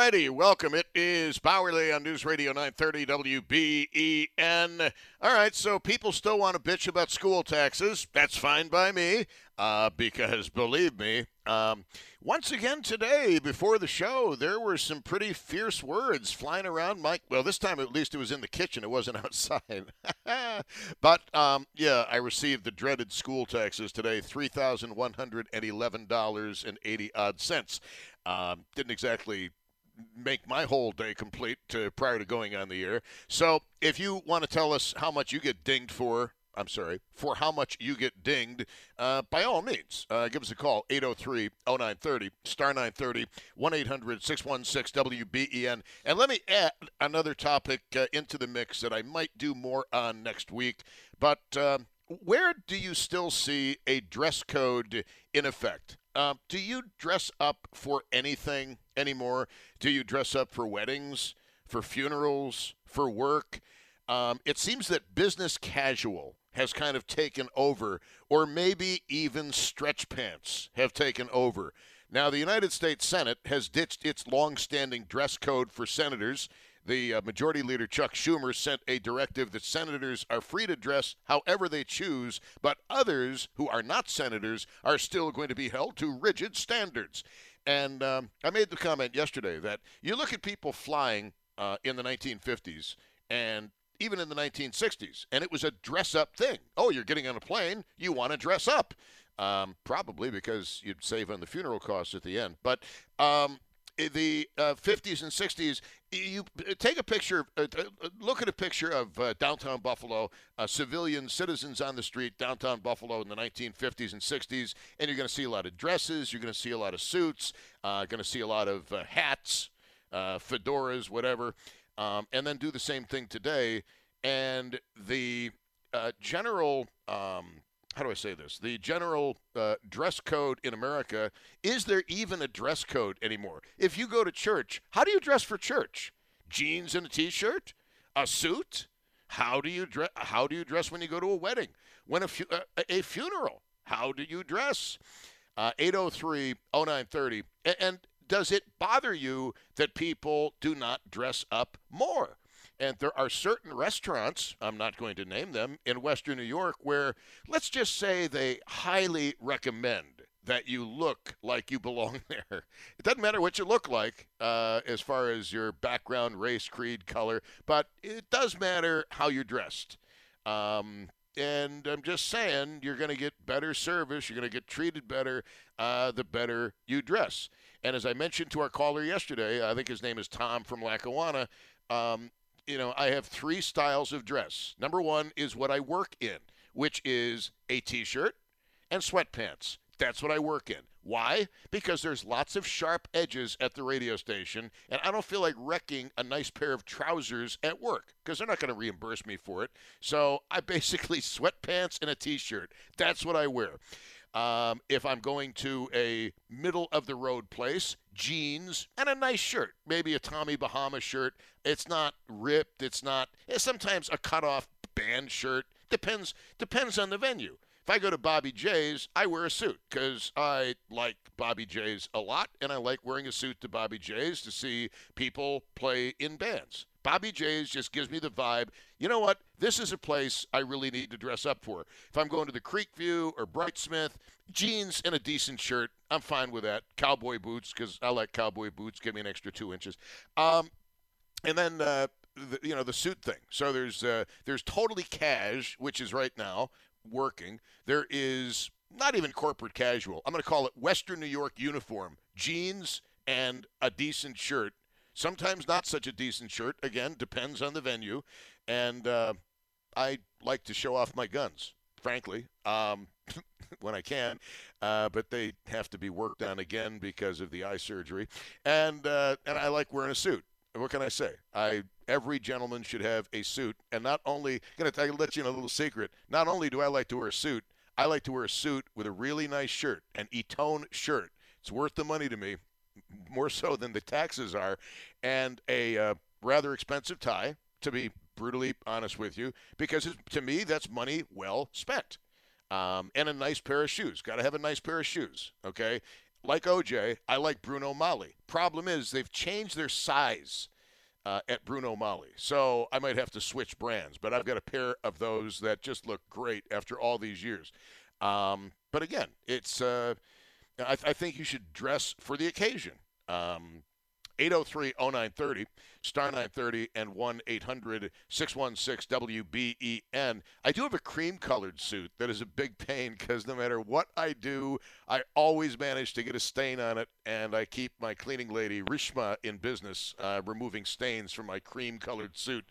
Alrighty, welcome. It is Bauerle on News Radio 930 WBEN. All right, so people still want to bitch about school taxes. That's fine by me, uh, because believe me, um, once again today, before the show, there were some pretty fierce words flying around Mike. Well, this time at least it was in the kitchen, it wasn't outside. but um, yeah, I received the dreaded school taxes today $3,111.80 odd cents. Um, didn't exactly make my whole day complete to, prior to going on the air. So if you want to tell us how much you get dinged for, I'm sorry, for how much you get dinged, uh, by all means, uh, give us a call, 803 0930, star 930, 1 800 616 WBEN. And let me add another topic uh, into the mix that I might do more on next week. But uh, where do you still see a dress code in effect? Uh, do you dress up for anything anymore? Do you dress up for weddings, for funerals, for work? Um, it seems that business casual has kind of taken over, or maybe even stretch pants have taken over. Now, the United States Senate has ditched its long-standing dress code for senators. The uh, Majority Leader Chuck Schumer sent a directive that senators are free to dress however they choose, but others who are not senators are still going to be held to rigid standards. And um, I made the comment yesterday that you look at people flying uh, in the 1950s and even in the 1960s, and it was a dress up thing. Oh, you're getting on a plane, you want to dress up. Um, probably because you'd save on the funeral costs at the end. But um, the uh, 50s and 60s, you take a picture, uh, uh, look at a picture of uh, downtown Buffalo, uh, civilian citizens on the street, downtown Buffalo in the 1950s and 60s, and you're going to see a lot of dresses, you're going to see a lot of suits, uh, going to see a lot of uh, hats, fedoras, whatever, um, and then do the same thing today. And the general um, how do I say this? The general uh, dress code in America is there even a dress code anymore? If you go to church, how do you dress for church? Jeans and a t-shirt, a suit. How do you dress? How do you dress when you go to a wedding? When a fu- uh, a funeral? How do you dress? Uh, 803 0930. And does it bother you that people do not dress up more? And there are certain restaurants, I'm not going to name them, in Western New York where let's just say they highly recommend that you look like you belong there. It doesn't matter what you look like uh, as far as your background, race, creed, color, but it does matter how you're dressed. Um, and I'm just saying, you're going to get better service, you're going to get treated better uh, the better you dress. And as I mentioned to our caller yesterday, I think his name is Tom from Lackawanna. Um, you know, I have three styles of dress. Number one is what I work in, which is a t shirt and sweatpants. That's what I work in. Why? Because there's lots of sharp edges at the radio station, and I don't feel like wrecking a nice pair of trousers at work because they're not going to reimburse me for it. So I basically sweatpants and a t shirt. That's what I wear. Um, if I'm going to a middle of the road place, jeans and a nice shirt, maybe a Tommy Bahama shirt. It's not ripped. It's not. It's sometimes a cut off band shirt. Depends depends on the venue. I go to Bobby J's, I wear a suit because I like Bobby J's a lot, and I like wearing a suit to Bobby J's to see people play in bands. Bobby J's just gives me the vibe. You know what? This is a place I really need to dress up for. If I'm going to the Creekview or Brightsmith, jeans and a decent shirt, I'm fine with that. Cowboy boots because I like cowboy boots. Give me an extra two inches. Um, and then uh, the, you know the suit thing. So there's uh, there's totally cash, which is right now working. There is not even corporate casual. I'm going to call it Western New York uniform, jeans and a decent shirt Sometimes not such a decent shirt. Again, depends on the venue. And uh, I like to show off my guns, frankly, um, when I can. Uh, but they have to be worked on again because of the eye surgery. And uh, and I like wearing a suit. What can I say? I every gentleman should have a suit. And not only tell you, let you in a little secret. Not only do I like to wear a suit, I like to wear a suit with a really nice shirt, an Eton shirt. It's worth the money to me more so than the taxes are, and a uh, rather expensive tie, to be brutally honest with you, because to me, that's money well spent. Um, and a nice pair of shoes. Got to have a nice pair of shoes, okay? Like OJ, I like Bruno Magli. Problem is, they've changed their size uh, at Bruno Magli. So I might have to switch brands, but I've got a pair of those that just look great after all these years. Um, but again, it's. Uh, I, I think you should dress for the occasion. Um, 803 0930, star 930, and 1 800 616 WBEN. I do have a cream colored suit that is a big pain because no matter what I do, I always manage to get a stain on it, and I keep my cleaning lady, Rishma, in business, uh, removing stains from my cream colored suit.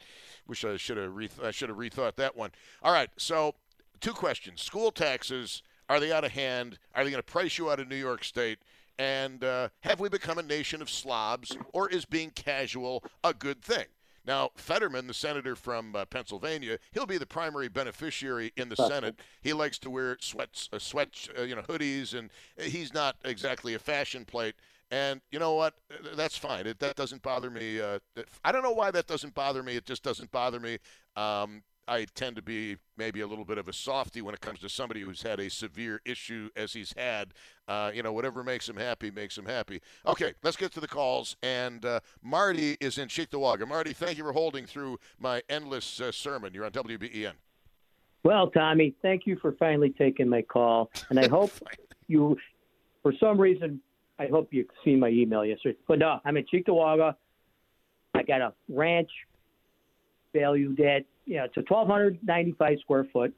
Wish I should have I should have rethought that one. All right, so two questions school taxes are they out of hand? Are they going to price you out of New York State? And uh, have we become a nation of slobs, or is being casual a good thing? Now, Fetterman, the senator from uh, Pennsylvania, he'll be the primary beneficiary in the Senate. He likes to wear sweats, uh, sweat, uh, you know, hoodies, and he's not exactly a fashion plate. And you know what? That's fine. It, that doesn't bother me. Uh, I don't know why that doesn't bother me. It just doesn't bother me. Um, I tend to be maybe a little bit of a softy when it comes to somebody who's had a severe issue as he's had. Uh, you know, whatever makes him happy makes him happy. Okay, let's get to the calls. And uh, Marty is in Cheektowaga. Marty, thank you for holding through my endless uh, sermon. You're on WBEN. Well, Tommy, thank you for finally taking my call. And I hope you, for some reason, I hope you've seen my email yesterday. But no, I'm in Cheektowaga. I got a ranch valued at yeah, it's a 1,295 square foot.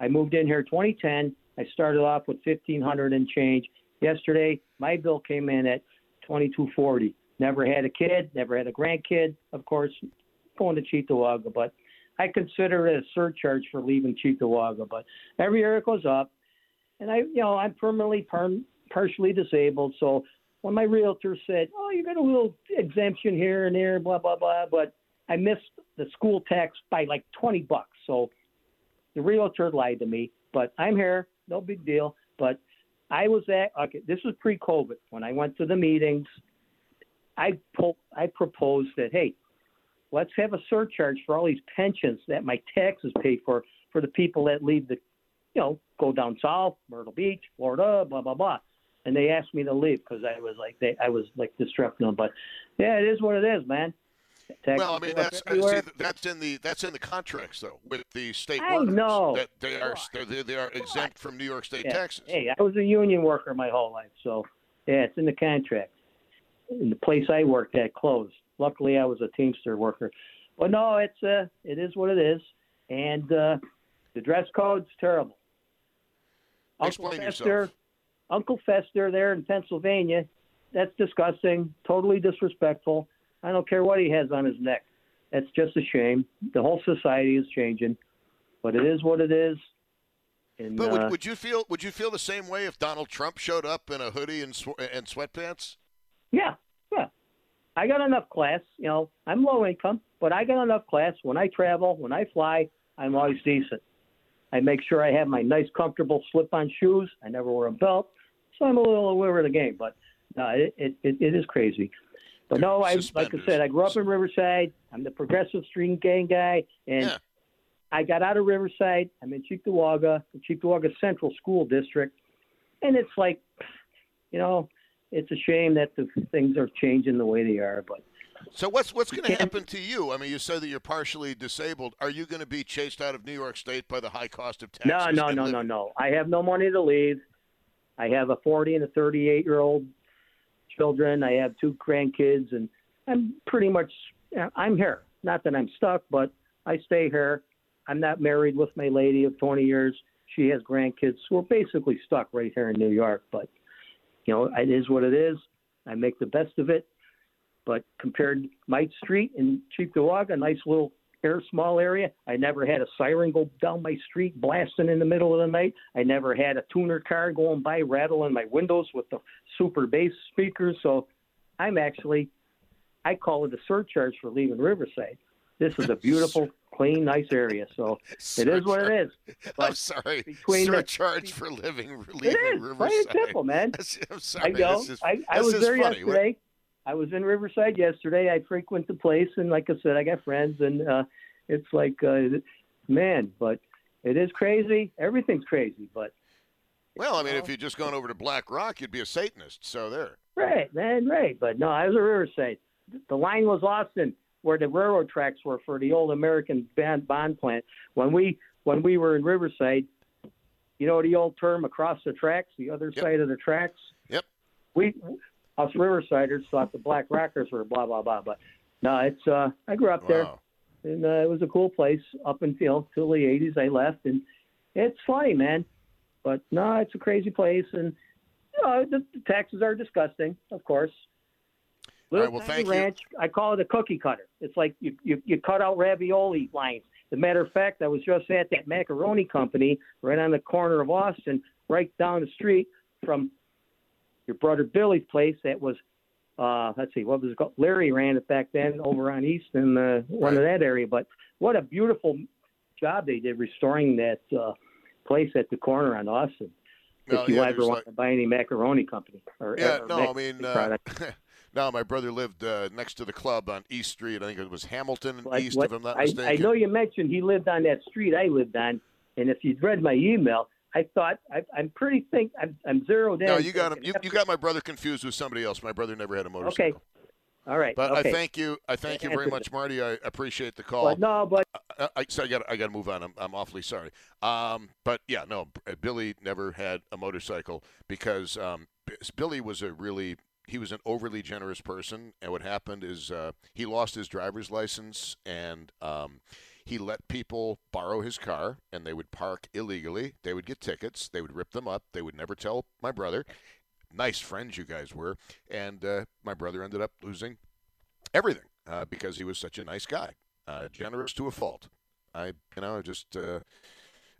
I moved in here 2010. I started off with 1,500 and change. Yesterday, my bill came in at 2240. Never had a kid, never had a grandkid. Of course, going to Cheektowaga, but I consider it a surcharge for leaving Cheektowaga. But every year it goes up, and I, you know, I'm permanently perm- partially disabled. So when my realtor said, "Oh, you got a little exemption here and there, blah blah blah," but I missed the school tax by like 20 bucks. So the realtor lied to me, but I'm here, no big deal. But I was at okay. This was pre-COVID when I went to the meetings. I po- I proposed that hey, let's have a surcharge for all these pensions that my taxes pay for for the people that leave the, you know, go down south, Myrtle Beach, Florida, blah blah blah. And they asked me to leave because I was like they I was like them. But yeah, it is what it is, man. Texas well, I mean that's see, that's in the that's in the contracts though with the state I workers know. that they are they, they are exempt from New York State yeah. taxes. Hey, I was a union worker my whole life, so yeah, it's in the contract. And the place I worked at closed. Luckily, I was a Teamster worker, but no, it's uh, it is what it is, and uh, the dress code's terrible. Explain Uncle yourself. Fester, Uncle Fester there in Pennsylvania, that's disgusting, totally disrespectful I don't care what he has on his neck. That's just a shame. The whole society is changing, but it is what it is. And, but would, uh, would you feel would you feel the same way if Donald Trump showed up in a hoodie and sw- and sweatpants? Yeah, yeah. I got enough class. You know, I'm low income, but I got enough class. When I travel, when I fly, I'm always decent. I make sure I have my nice, comfortable slip-on shoes. I never wear a belt, so I'm a little aware of the game. But no, it it, it is crazy. But no, I like I said, I grew up in Riverside. I'm the progressive string gang guy, and yeah. I got out of Riverside. I'm in Cheektowaga, the Cheektowaga Central School District, and it's like, you know, it's a shame that the things are changing the way they are. But So what's what's going to happen to you? I mean, you said that you're partially disabled. Are you going to be chased out of New York State by the high cost of taxes? no, no, no, living? no, no. I have no money to leave. I have a 40 and a 38 year old children. I have two grandkids, and I'm pretty much I'm here. Not that I'm stuck, but I stay here. I'm not married with my lady of 20 years. She has grandkids. So we're basically stuck right here in New York. But you know, it is what it is. I make the best of it. But compared my street in Cheektowaga, a nice little air small area, I never had a siren go down my street blasting in the middle of the night. I never had a tuner car going by rattling my windows with the super bass speakers. So I'm actually, I call it a surcharge for leaving Riverside. This is a beautiful, clean, nice area. So it is what it is. I'm sorry. between the- Surcharge for living, It leaving is Riverside. plain simple, man. I'm sorry. I go. I, I was there funny. What- yesterday. I was in Riverside yesterday. I frequent the place, and like I said, I got friends, and uh, it's like, uh, man, but it is crazy. Everything's crazy, but Well, I mean, if you'd just gone over to Black Rock, you'd be a Satanist. So there. right, man, right. But no, I was at Riverside. The line was Austin, where the railroad tracks were for the old American band bond plant. When we when we were in Riverside, you know the old term across the tracks, the other Yep. side of the tracks. Yep. we us Riversiders thought the Black Rockers were blah blah blah, but no, it's uh I grew up there and uh, it was a cool place up until till the '80s. I left, and it's funny, man. But no, it's a crazy place, and you know the, the taxes are disgusting, of course. Little right, well, tiny thank you. ranch, I call it a cookie cutter. It's like you, you you cut out ravioli lines. As a matter of fact, I was just at that macaroni company right on the corner of Austin, right down the street from your brother Billy's place. That was, uh, let's see, what was it called? Larry ran it back then over on East in uh, one of that area. But what a beautiful job they did restoring that uh, place at the corner on Austin. No, if you yeah, ever want like- to buy any macaroni company or Yeah, or no, I mean, uh, no, my brother lived uh, next to the club on East Street. I think it was Hamilton Like East, what- if I'm not I, mistaken. I know you mentioned he lived on that street I lived on, and if you'd read my email, I thought I, I'm pretty think I'm, I'm zeroed in. No, you got him. You, you got my brother confused with somebody else. My brother never had a motorcycle. Okay. All right. But okay. I thank you. I thank you very much. Marty. I appreciate the call. But no, but I, I, so I got I got to move on. I'm, I'm awfully sorry. Um, but yeah, no, Billy never had a motorcycle because um, Billy was a really he was an overly generous person, and what happened is uh, he lost his driver's license and. Um, he let people borrow his car and they would park illegally. They would get tickets. They would rip them up. They would never tell my brother. Nice friends you guys were. And uh, my brother ended up losing everything uh, because he was such a nice guy, uh, generous to a fault. I, you know, just, uh,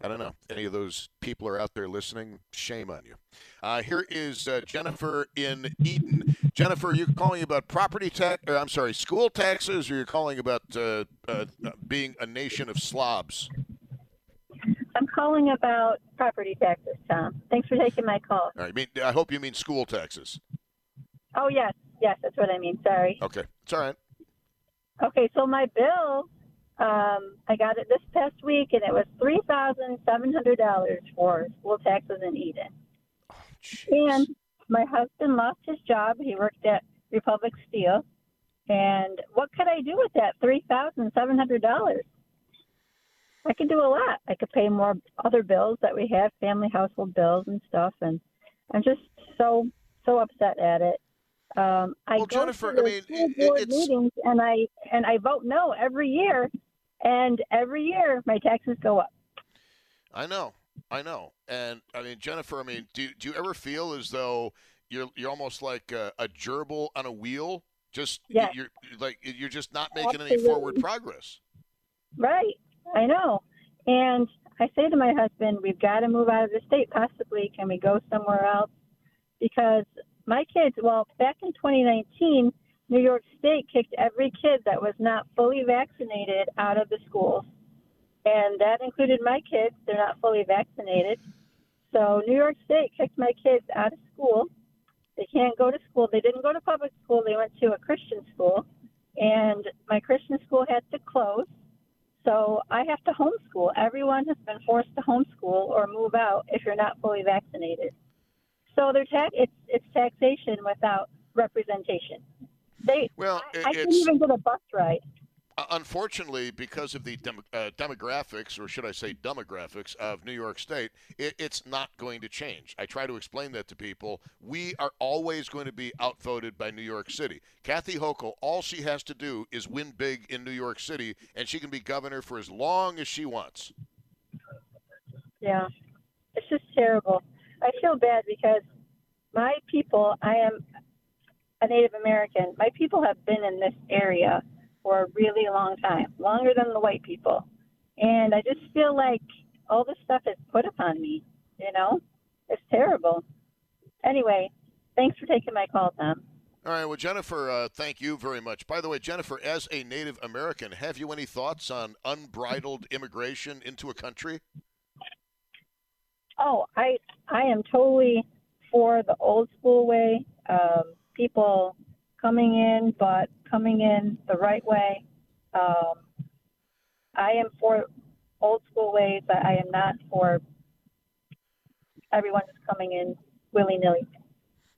I don't know. Any of those people are out there listening, shame on you. Uh, here is uh, Jennifer in Eden. Jennifer, you're calling about property tax, I'm sorry, school taxes, or you're calling about uh, uh, being a nation of slobs? I'm calling about property taxes, Tom. Thanks for taking my call. All right, I, mean, I hope you mean school taxes. Oh, yes, yes, that's what I mean. Sorry. Okay, it's all right. Okay, so my bill, um, I got it this past week, and it was three thousand seven hundred dollars for school taxes in Eden. and my husband lost his job. He worked at Republic Steel, and what could I do with that three thousand seven hundred dollars? I could do a lot. I could pay more other bills that we have, family household bills and stuff, and I'm just so so upset at it. Um, I Well, go Jennifer, to I mean, it- board it's- meetings and I and I vote no every year, and every year my taxes go up. I know, I know, and I mean, Jennifer. I mean, do do you ever feel as though you're you're almost like a, a gerbil on a wheel? Just Yes. you're like you're just not making any forward progress. Right. I know. And I say to my husband, we've got to move out of the state possibly. Can we go somewhere else? Because my kids, well, back in 2019, New York State kicked every kid that was not fully vaccinated out of the schools. And that included my kids. They're not fully vaccinated. So New York State kicked my kids out of school. They can't go to school. They didn't go to public school. They went to a Christian school. And my Christian school had to close. So I have to homeschool. Everyone has been forced to homeschool or move out if you're not fully vaccinated. So they're ta- it's it's taxation without representation. They well, I, I can't even get a bus ride. Uh, unfortunately, because of the dem- uh, demographics, or should I say demographics, of New York State, it, it's not going to change. I try to explain that to people. We are always going to be outvoted by New York City. Kathy Hochul, all she has to do is win big in New York City, and she can be governor for as long as she wants. Yeah, it's just terrible. I feel bad because my people, I am a Native American, my people have been in this area for a really long time, longer than the white people. And I just feel like all this stuff is put upon me, you know? It's terrible. Anyway, thanks for taking my call, Tom. All right. Well, Jennifer, uh, thank you very much. By the way, Jennifer, as a Native American, have you any thoughts on unbridled immigration into a country? Oh, I I am totally for the old school way. Um, people coming in, but coming in the right way. Um, I am for old school ways, but I am not for everyone just coming in willy nilly.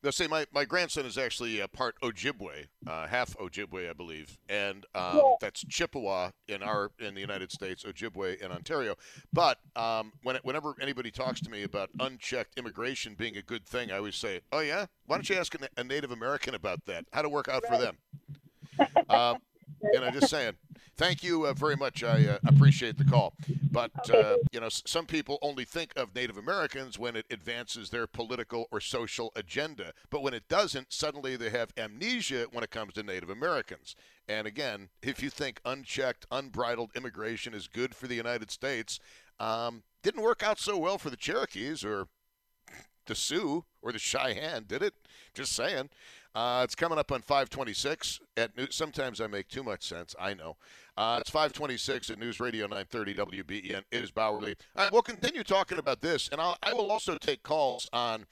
They'll say my, my grandson is actually a part Ojibwe, uh, half Ojibwe, I believe, and um, yeah. that's Chippewa in our in the United States, Ojibwe in Ontario. But um, when it, whenever anybody talks to me about unchecked immigration being a good thing, I always say, "Oh yeah, why don't you ask a, a Native American about that? How to work out right. for them?" um, and I'm just saying, thank you uh, very much. I uh, appreciate the call. But, uh, you know, some people only think of Native Americans when it advances their political or social agenda. But when it doesn't, suddenly they have amnesia when it comes to Native Americans. And again, if you think unchecked, unbridled immigration is good for the United States, um, didn't work out so well for the Cherokees or the Sioux or the Cheyenne, did it? Just saying. Uh, it's coming up on 526 at. Sometimes I make too much sense. I know. Uh, it's 526 at News Radio 930 WBEN. It is Bauerle. All right, we'll continue talking about this, and I'll, I will also take calls on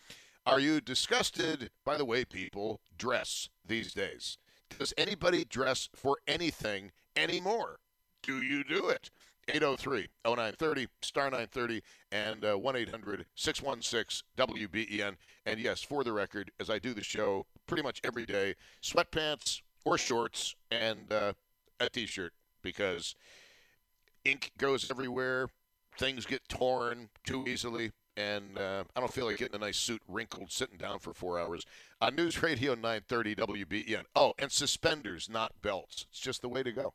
are you disgusted by the way people dress these days? Does anybody dress for anything anymore? Do you do it? 803 0930, star 930, and 1 800 616 WBEN. And yes, for the record, as I do the show pretty much every day, sweatpants or shorts and uh, a t shirt because ink goes everywhere, things get torn too easily. And uh, I don't feel like getting a nice suit wrinkled sitting down for four hours. On News Radio 930 WBEN. Oh, and suspenders, not belts. It's just the way to go.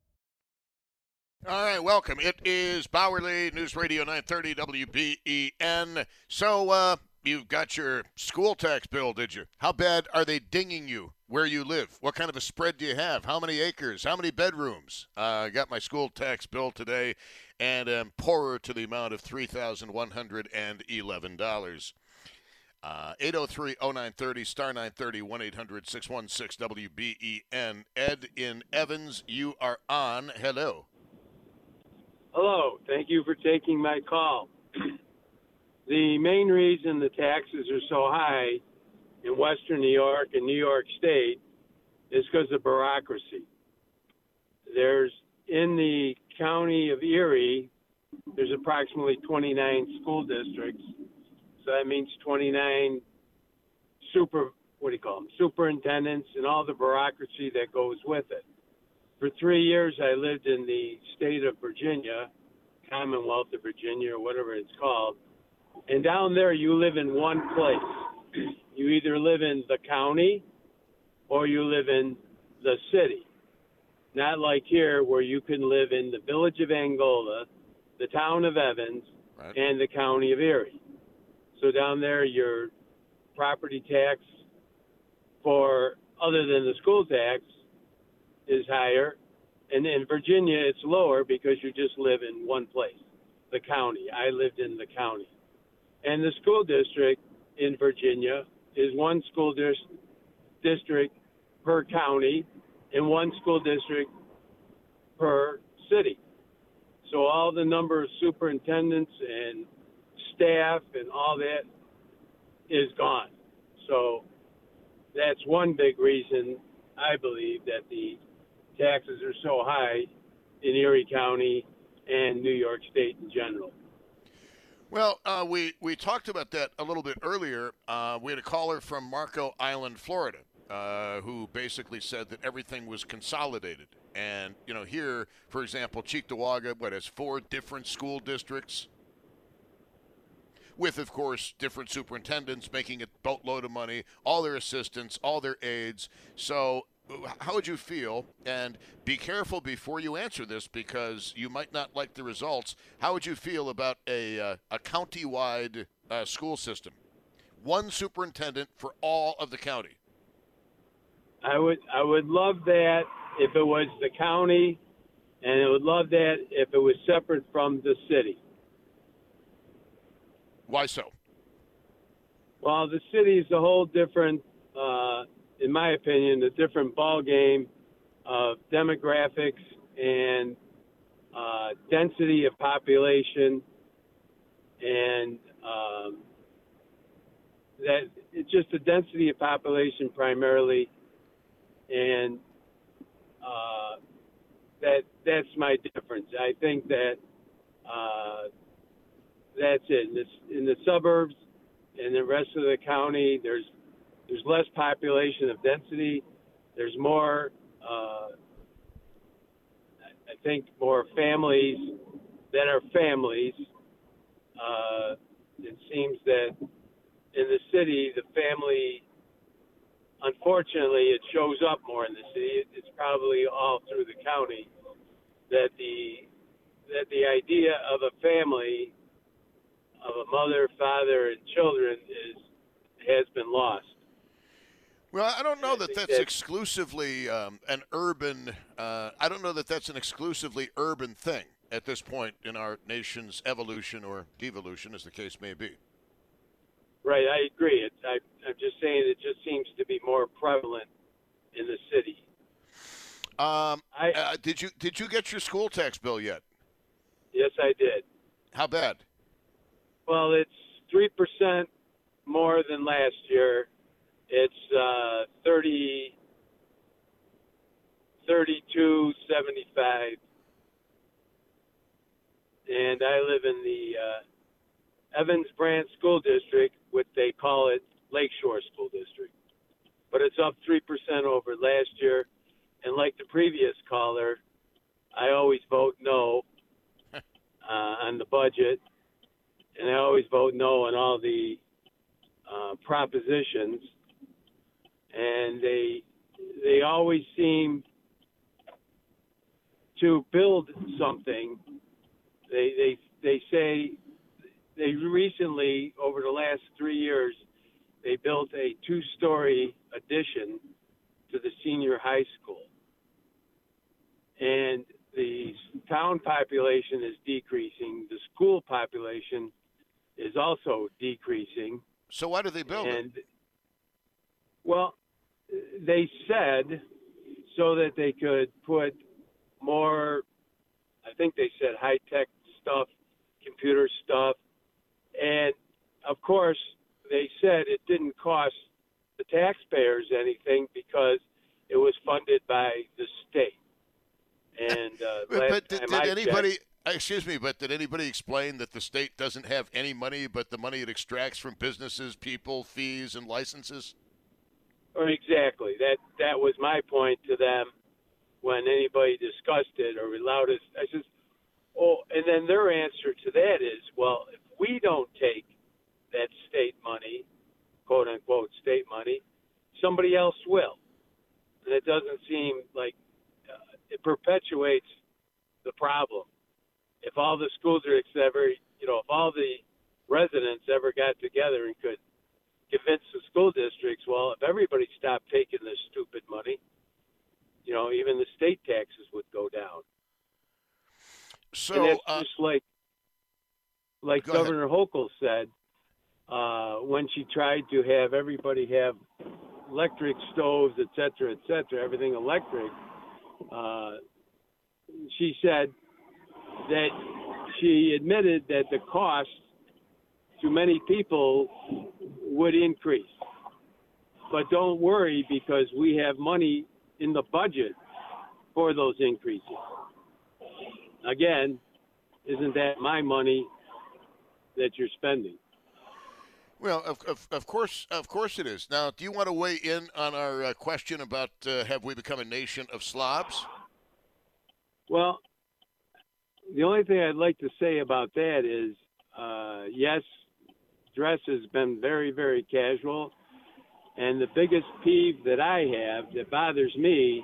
All right, welcome. It is Bauerle, News Radio 930 WBEN. So, uh, you got your school tax bill, did you? How bad are they dinging you where you live? What kind of a spread do you have? How many acres? How many bedrooms? Uh, I got my school tax bill today and am poorer to the amount of $3,111. Uh, 803-0930, star 930, 1-800-616-WBEN. Ed in Evans, you are on. Hello. Hello. Thank you for taking my call. the main reason the taxes are so high in Western New York and New York State is because of bureaucracy. There's in the county of Erie, there's approximately 29 school districts. So that means 29 super, what do you call them, superintendents and all the bureaucracy that goes with it. For three years, I lived in the state of Virginia, Commonwealth of Virginia, or whatever it's called. And down there, you live in one place. You either live in the county or you live in the city. Not like here, where you can live in the village of Angola, the town of Evans, Right. and the county of Erie. So down there, your property tax for other than the school tax is higher, and in Virginia it's lower because you just live in one place, the county. I lived in the county, and the school district in Virginia is one school dis- district per county and one school district per city. So all the number of superintendents and staff and all that is gone. So that's one big reason I believe that the taxes are so high in Erie County and New York State in general. Well, uh, we we talked about that a little bit earlier. Uh, we had a caller from Marco Island, Florida, uh, who basically said that everything was consolidated. And you know, here, for example, Cheektowaga, what has four different school districts, with of course different superintendents making a boatload of money, all their assistants, all their aides. So. How would you feel? And be careful before you answer this because you might not like the results. How would you feel about a, uh, a county-wide uh, school system? One superintendent for all of the county. I would I would love that if it was the county, and I would love that if it was separate from the city. Why so? Well, the city is a whole different, uh, in my opinion, a different ball game of demographics and uh, density of population, and um, that it's just the density of population primarily, and uh, that that's my difference. I think that uh, that's it. In, this, in the suburbs and the rest of the county, there's there's less population of density. There's more, uh, I think, more families that are families. Uh, it seems that in the city, the family, unfortunately, it shows up more in the city. It's probably all through the county that the that the idea of a family of a mother, father, and children is has been lost. Well, I don't know that that's that- exclusively um, an urban. Uh, I don't know that that's an exclusively urban thing at this point in our nation's evolution or devolution, as the case may be. Right, I agree. I, I'm just saying it just seems to be more prevalent in the city. Um, I, uh, did you did you get your school tax bill yet? yes, I did. How bad? Well, it's three percent more than last year. It's uh, thirty, thirty-two seventy-five, and I live in the uh, Evans Branch School District, what they call it Lakeshore School District. But it's up three percent over last year, and like the previous caller, I always vote no uh, on the budget, and I always vote no on all the uh, propositions, and they they always seem to build something. They they they say they recently over the last three years they built a two-story addition to the senior high school, and the town population is decreasing. The school population is also decreasing. So why do they build it? And well, they said so that they could put more, I think they said high tech stuff, computer stuff, and of course they said it didn't cost the taxpayers anything because it was funded by the state. And uh, But, but did, did anybody? checked- Excuse me, but did anybody explain that the state doesn't have any money, but the money it extracts from businesses, people, fees, and licenses? Exactly. That that was my point to them when anybody discussed it or allowed us. I says, oh, and then their answer to that is, well, if we don't take that state money, quote unquote state money, somebody else will. And it doesn't seem like uh, it perpetuates the problem. If all the school districts ever, you know, if all the residents ever got together and could convince the school districts, well, if everybody stopped taking this stupid money, you know, even the state taxes would go down. So, and that's uh, just like like Go ahead. Governor Hochul said uh, when she tried to have everybody have electric stoves, et cetera, et cetera, everything electric. Uh, she said that she admitted that the cost to many people would increase. But don't worry because we have money in the budget for those increases. Again, isn't that my money that you're spending? Well, of, of, of course, of course it is. Now, do you want to weigh in on our uh, question about uh, have we become a nation of slobs? Well, the only thing I'd like to say about that is, uh, yes, dress has been very, very casual, and the biggest peeve that I have that bothers me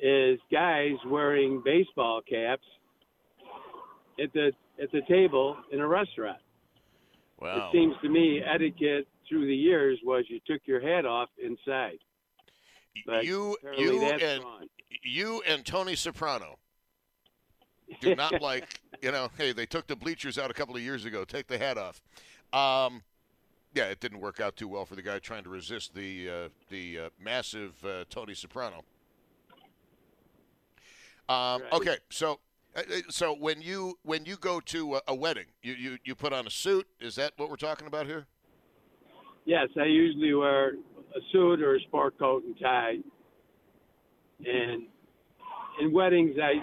is guys wearing baseball caps at the at the table in a restaurant. Wow. It seems to me etiquette through the years was you took your hat off inside. But you, you, and wrong. you and Tony Soprano do not like. You know, hey, they took the bleachers out a couple of years ago. Take the hat off. Um, yeah, it didn't work out too well for the guy trying to resist the uh, the uh, massive uh, Tony Soprano. Um, Okay, so uh, uh, so when you when you go to a, a wedding, you, you you put on a suit. Is that what we're talking about here? Yes, I usually wear a suit or a sport coat and tie. And in weddings, I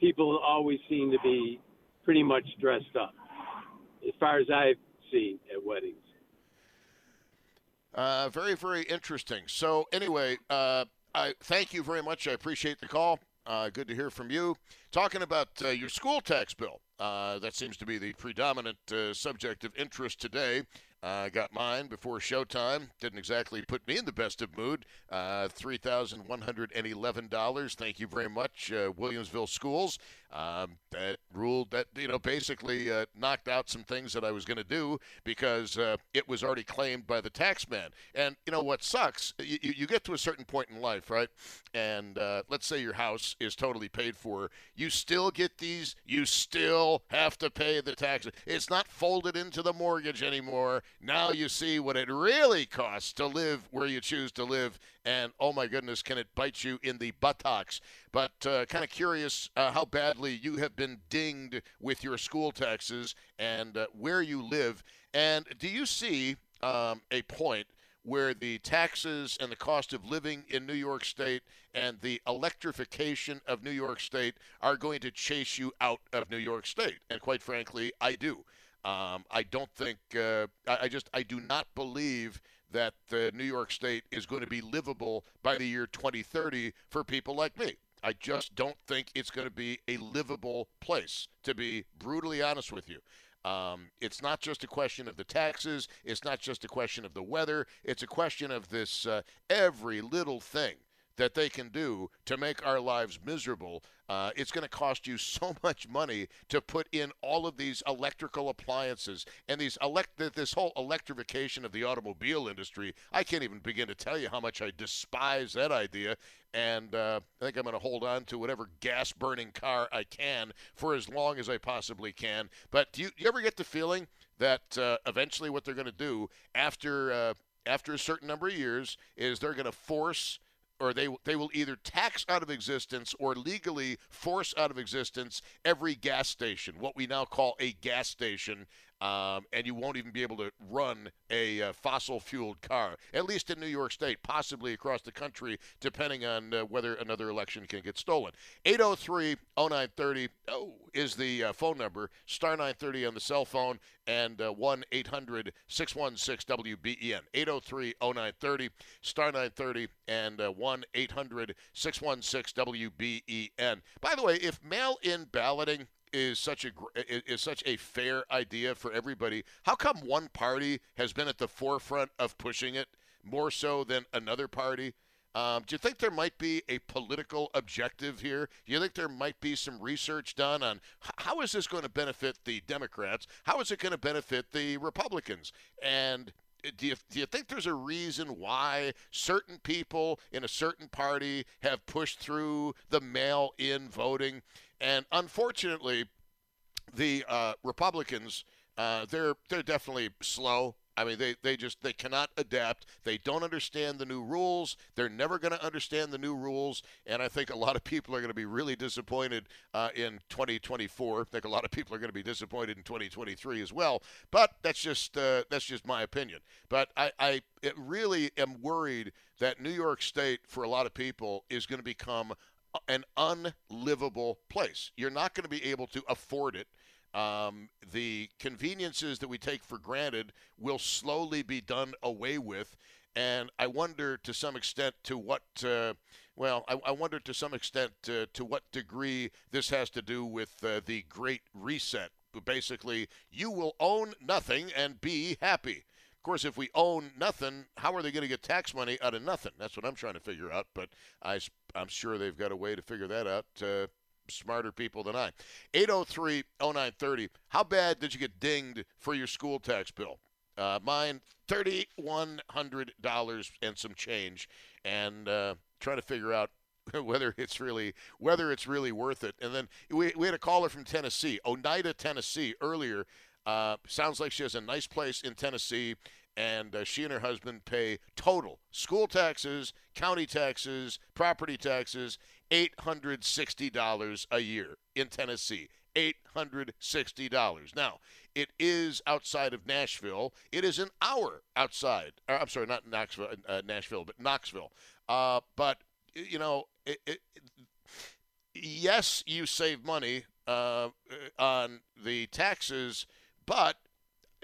people always seem to be pretty much dressed up, as far as I've seen at weddings. Uh, very, very interesting. So, anyway, uh, I thank you very much. I appreciate the call. Uh, good to hear from you. Talking about uh, your school tax bill. Uh, that seems to be the predominant uh, subject of interest today. I got mine before showtime. Didn't exactly put me in the best of mood. Uh, $3,111. Thank you very much, uh, Williamsville Schools. Um, that ruled that, you know, basically uh, knocked out some things that I was going to do because uh, it was already claimed by the tax man. And, you know, what sucks, you, you you get to a certain point in life, right? And uh, let's say your house is totally paid for. You still get these, you still have to pay the taxes. It's not folded into the mortgage anymore. Now you see what it really costs to live where you choose to live. And oh my goodness, can it bite you in the buttocks? But uh, kind of curious uh, how badly you have been dinged with your school taxes and uh, where you live. And do you see um, a point where the taxes and the cost of living in New York State and the electrification of New York State are going to chase you out of New York State? And quite frankly, I do. Um, I don't think uh, I, I just I do not believe that uh, New York State is going to be livable by the year 2030 for people like me. I just don't think it's going to be a livable place. To be brutally honest with you, um, it's not just a question of the taxes. It's not just a question of the weather. It's a question of this uh, every little thing that they can do to make our lives miserable. Uh, it's going to cost you so much money to put in all of these electrical appliances and these elect this whole electrification of the automobile industry. I can't even begin to tell you how much I despise that idea. And uh, I think I'm going to hold on to whatever gas burning car I can for as long as I possibly can. But do you, you ever get the feeling that uh, eventually what they're going to do after uh, after a certain number of years is they're going to force or they they will either tax out of existence or legally force out of existence every gas station, what we now call a gas station, um, and you won't even be able to run a uh, fossil fueled car, at least in New York State, possibly across the country, depending on uh, whether another election can get stolen. 803 0930 oh, is the uh, phone number, star 930 on the cell phone, and uh, 1 800 616 WBEN. 803 0930, star 930, and uh, 1 800 616 WBEN. By the way, if mail in balloting is such a is such a fair idea for everybody. How come one party has been at the forefront of pushing it more so than another party? Um, do you think there might be a political objective here? Do you think there might be some research done on how is this going to benefit the Democrats? How is it going to benefit the Republicans? And uh, do you, do you think there's a reason why certain people in a certain party have pushed through the mail in voting? And unfortunately, the uh, Republicans, uh, they're they're definitely slow. I mean, they, they just they cannot adapt. They don't understand the new rules. They're never going to understand the new rules, and I think a lot of people are going to be really disappointed uh, in 2024. I think a lot of people are going to be disappointed in 2023 as well. But that's just uh, that's just my opinion. But I, I really am worried that New York State, for a lot of people, is going to become an unlivable place. You're not going to be able to afford it. Um, the conveniences that we take for granted will slowly be done away with. And I wonder to some extent to what, uh, well, I, I, wonder to some extent uh, to what degree this has to do with uh, the Great Reset. Basically, you will own nothing and be happy course, if we own nothing, how are they going to get tax money out of nothing? That's what I'm trying to figure out. But I, I'm sure they've got a way to figure that out. Uh, smarter people than I. 803 0930. How bad did you get dinged for your school tax bill? Uh, mine, $3,100 and some change. And uh, trying to figure out whether it's really whether it's really worth it. And then we, we had a caller from Tennessee, Oneida, Tennessee, earlier. Uh, sounds like she has a nice place in Tennessee and uh, she and her husband pay total school taxes, county taxes, property taxes, $860 a year in Tennessee. $860. Now, it is outside of Nashville. It is an hour outside. Or, I'm sorry, not Knoxville, uh, Nashville, but Knoxville. Uh, but, you know, it, it, yes, you save money uh, on the taxes, but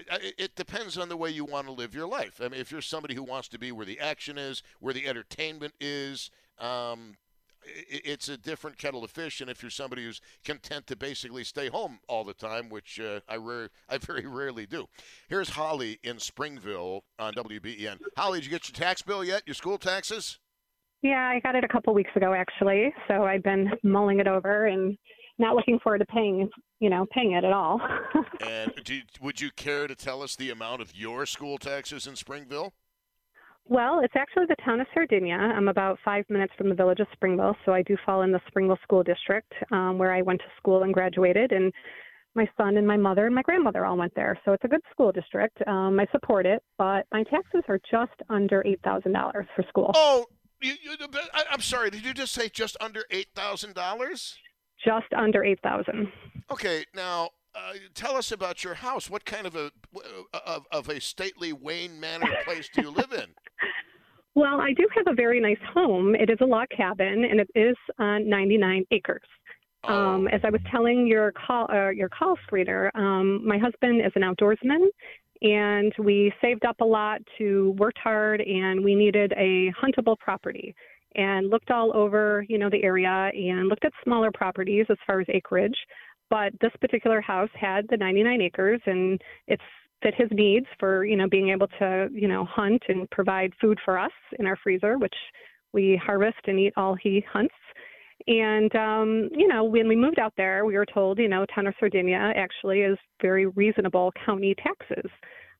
it depends on the way you want to live your life. I mean, if you're somebody who wants to be where the action is, where the entertainment is, um, it's a different kettle of fish. And if you're somebody who's content to basically stay home all the time, which uh, I rare, I very rarely do. Here's Holly in Springville on WBEN. Holly, did you get your tax bill yet? Your school taxes? Yeah, I got it a couple weeks ago actually. So I've been mulling it over and not looking forward to paying you know paying it at all. and you, would you care to tell us the amount of your school taxes in Springville? Well, it's actually the town of Sardinia. I'm about five minutes from the village of Springville, so I do fall in the Springville School District, um, where I went to school and graduated. And my son and my mother and my grandmother all went there, so it's a good school district. Um, I support it, but my taxes are just under eight thousand dollars for school. Oh, you, you, I, I'm sorry. Did you just say just under eight thousand dollars? Just under 8000 Okay, now uh, tell us about your house. What kind of a of, of a stately Wayne Manor place do you live in? Well, I do have a very nice home. It is a log cabin, and it is on 99 acres. Oh. Um, as I was telling your call uh, your call screener, um, my husband is an outdoorsman, and we saved up a lot to worked hard, and we needed a huntable property and looked all over, you know, the area and looked at smaller properties as far as acreage. But this particular house had the 99 acres and it's fit his needs for, you know, being able to, you know, hunt and provide food for us in our freezer, which we harvest and eat all he hunts. And um, you know, when we moved out there, we were told, you know, town of Sardinia actually is very reasonable county taxes.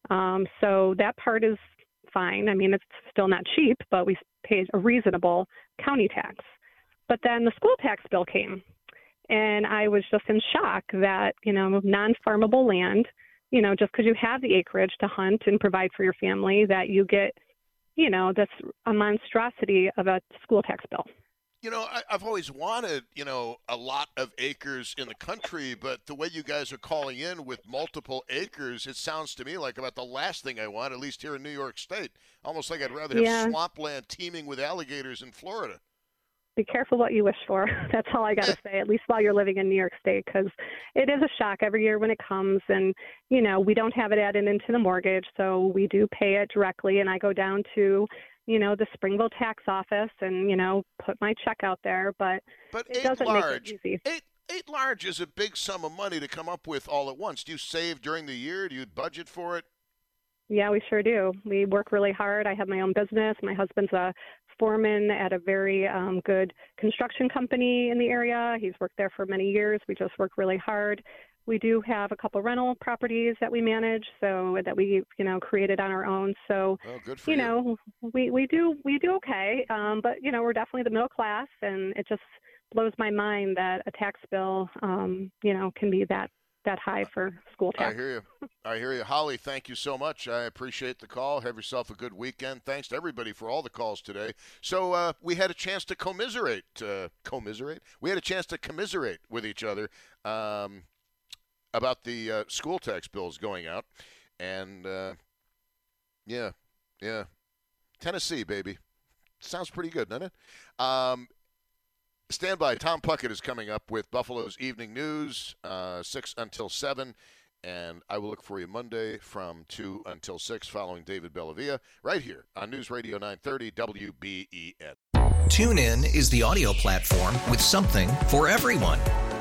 Um, so that part is fine. I mean, it's still not cheap, but we paid a reasonable county tax. But then the school tax bill came, and I was just in shock that, you know, non farmable land, you know, just because you have the acreage to hunt and provide for your family, that you get you know, this a monstrosity of a school tax bill. You know, I, I've always wanted, you know, a lot of acres in the country, but the way you guys are calling in with multiple acres, it sounds to me like about the last thing I want, at least here in New York State. Almost like I'd rather have Yeah. swampland teeming with alligators in Florida. Be careful what you wish for. That's all I got to say, at least while you're living in New York State, because it is a shock every year when it comes. And, you know, we don't have it added into the mortgage, so we do pay it directly. And I go down to, you know, the Springville tax office and, you know, put my check out there. But, But it doesn't large, make it easy. eight eight large is a big sum of money to come up with all at once. Do you save during the year? Do you budget for it? Yeah, we sure do. We work really hard. I have my own business. My husband's a foreman at a very um, good construction company in the area. He's worked there for many years. We just work really hard. We do have a couple rental properties that we manage, so that we, you know, created on our own. So, Oh, good for you you. know, we we do we do okay. Um, but you know, we're definitely the middle class, and it just blows my mind that a tax bill, um, you know, can be that that high for school tax. I hear you. I hear you. Holly, thank you so much. I appreciate the call. Have yourself a good weekend. Thanks to everybody for all the calls today. So uh, we had a chance to commiserate. Uh, commiserate? We had a chance to commiserate with each other um, about the uh, school tax bills going out. And uh, yeah, yeah. Tennessee, baby. Sounds pretty good, doesn't it? Um, Stand by. Tom Puckett is coming up with Buffalo's Evening News, uh, 6 until 7. And I will look for you Monday from 2 until 6, following David Bellavia, right here on News Radio 930 WBEN. TuneIn is the audio platform with something for everyone.